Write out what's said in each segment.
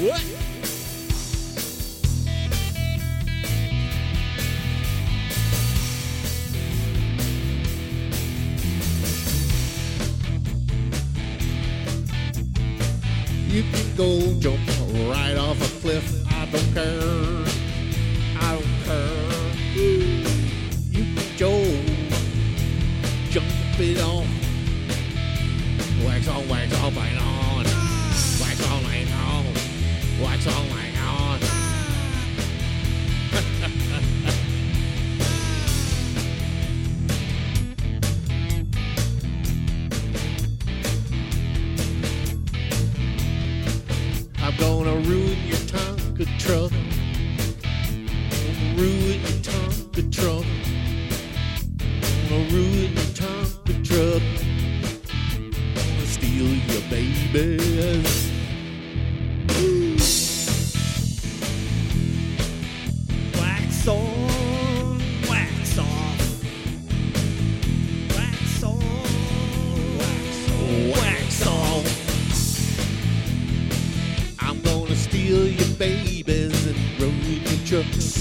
What? You can go jump right off a cliff. I don't care. Gonna ruin your Tonka truck. Ruin your Tonka truck. Gonna ruin your Tonka truck. Gonna steal your babies.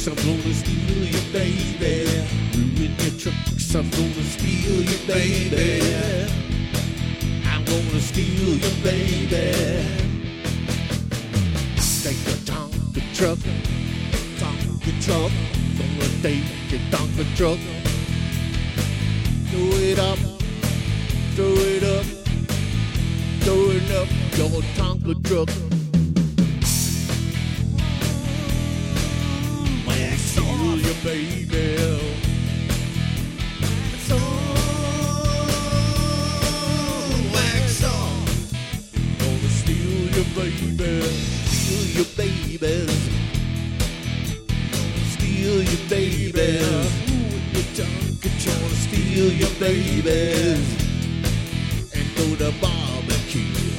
I'm gonna steal your baby. Ruin your trucks. I'm gonna steal your baby. I'm gonna steal your baby. Take a Tonka truck. Tonka truck. Gonna take your Tonka truck. Throw it up. Throw it up. Throw it up. Your Tonka truck. Baby. Wax on, wax off. Gonna steal your baby. Steal your babies. Steal your babies. Ooh, your tongue control. Steal your babies. And go to barbecue.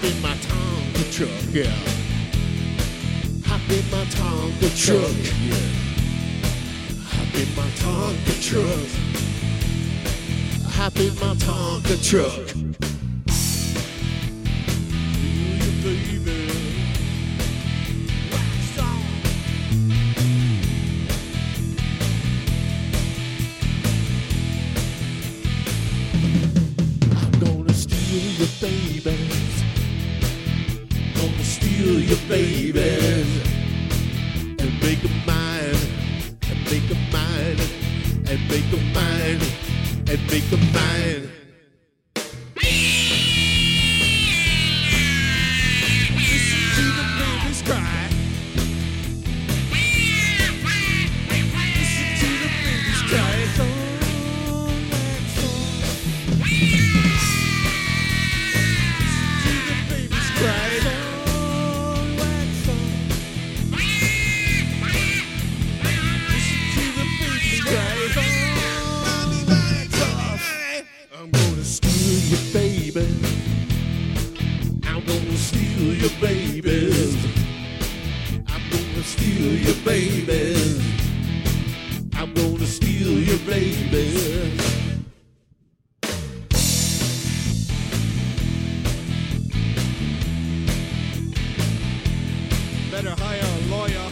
Hop in my Tonka truck, yeah. Hop in my Tonka truck, yeah. Hop in my Tonka truck. Hop in my Tonka truck. And make 'em mine. And make 'em mine. Steal your baby. I'm gonna steal your babies. I'm gonna steal your babies. I'm gonna steal your babies. Better hire a lawyer.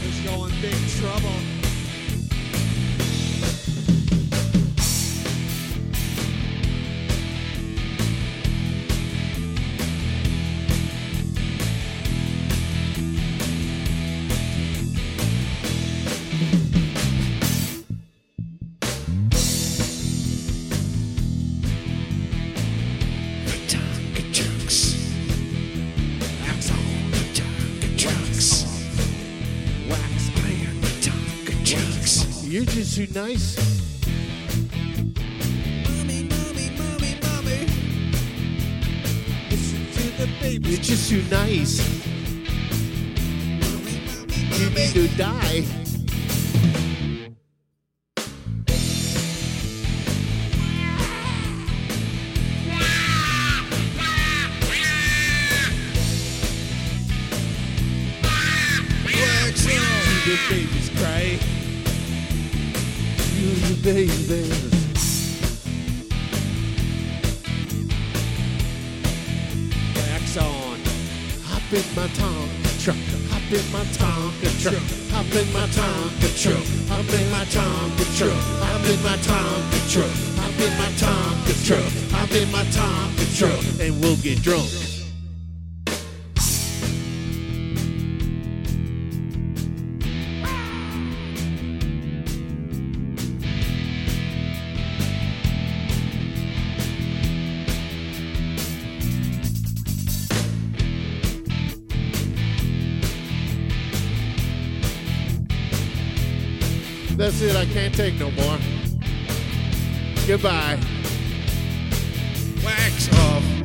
There's going big trouble. too nice. Mommy, mommy, mommy, mommy. Listen to the baby. You're just too nice. Mommy, mommy, mommy. You need to die. The babies cry babies. Wax on. Hop in my Tonka truck. Hop in my Tonka truck. Hop in my Tonka truck. Hop in my Tonka truck. Hop in my Tonka truck. Hop in my Tonka truck. Hop in my Tonka truck. And we'll get drunk. That's it. I can't take no more. Goodbye. Wax off.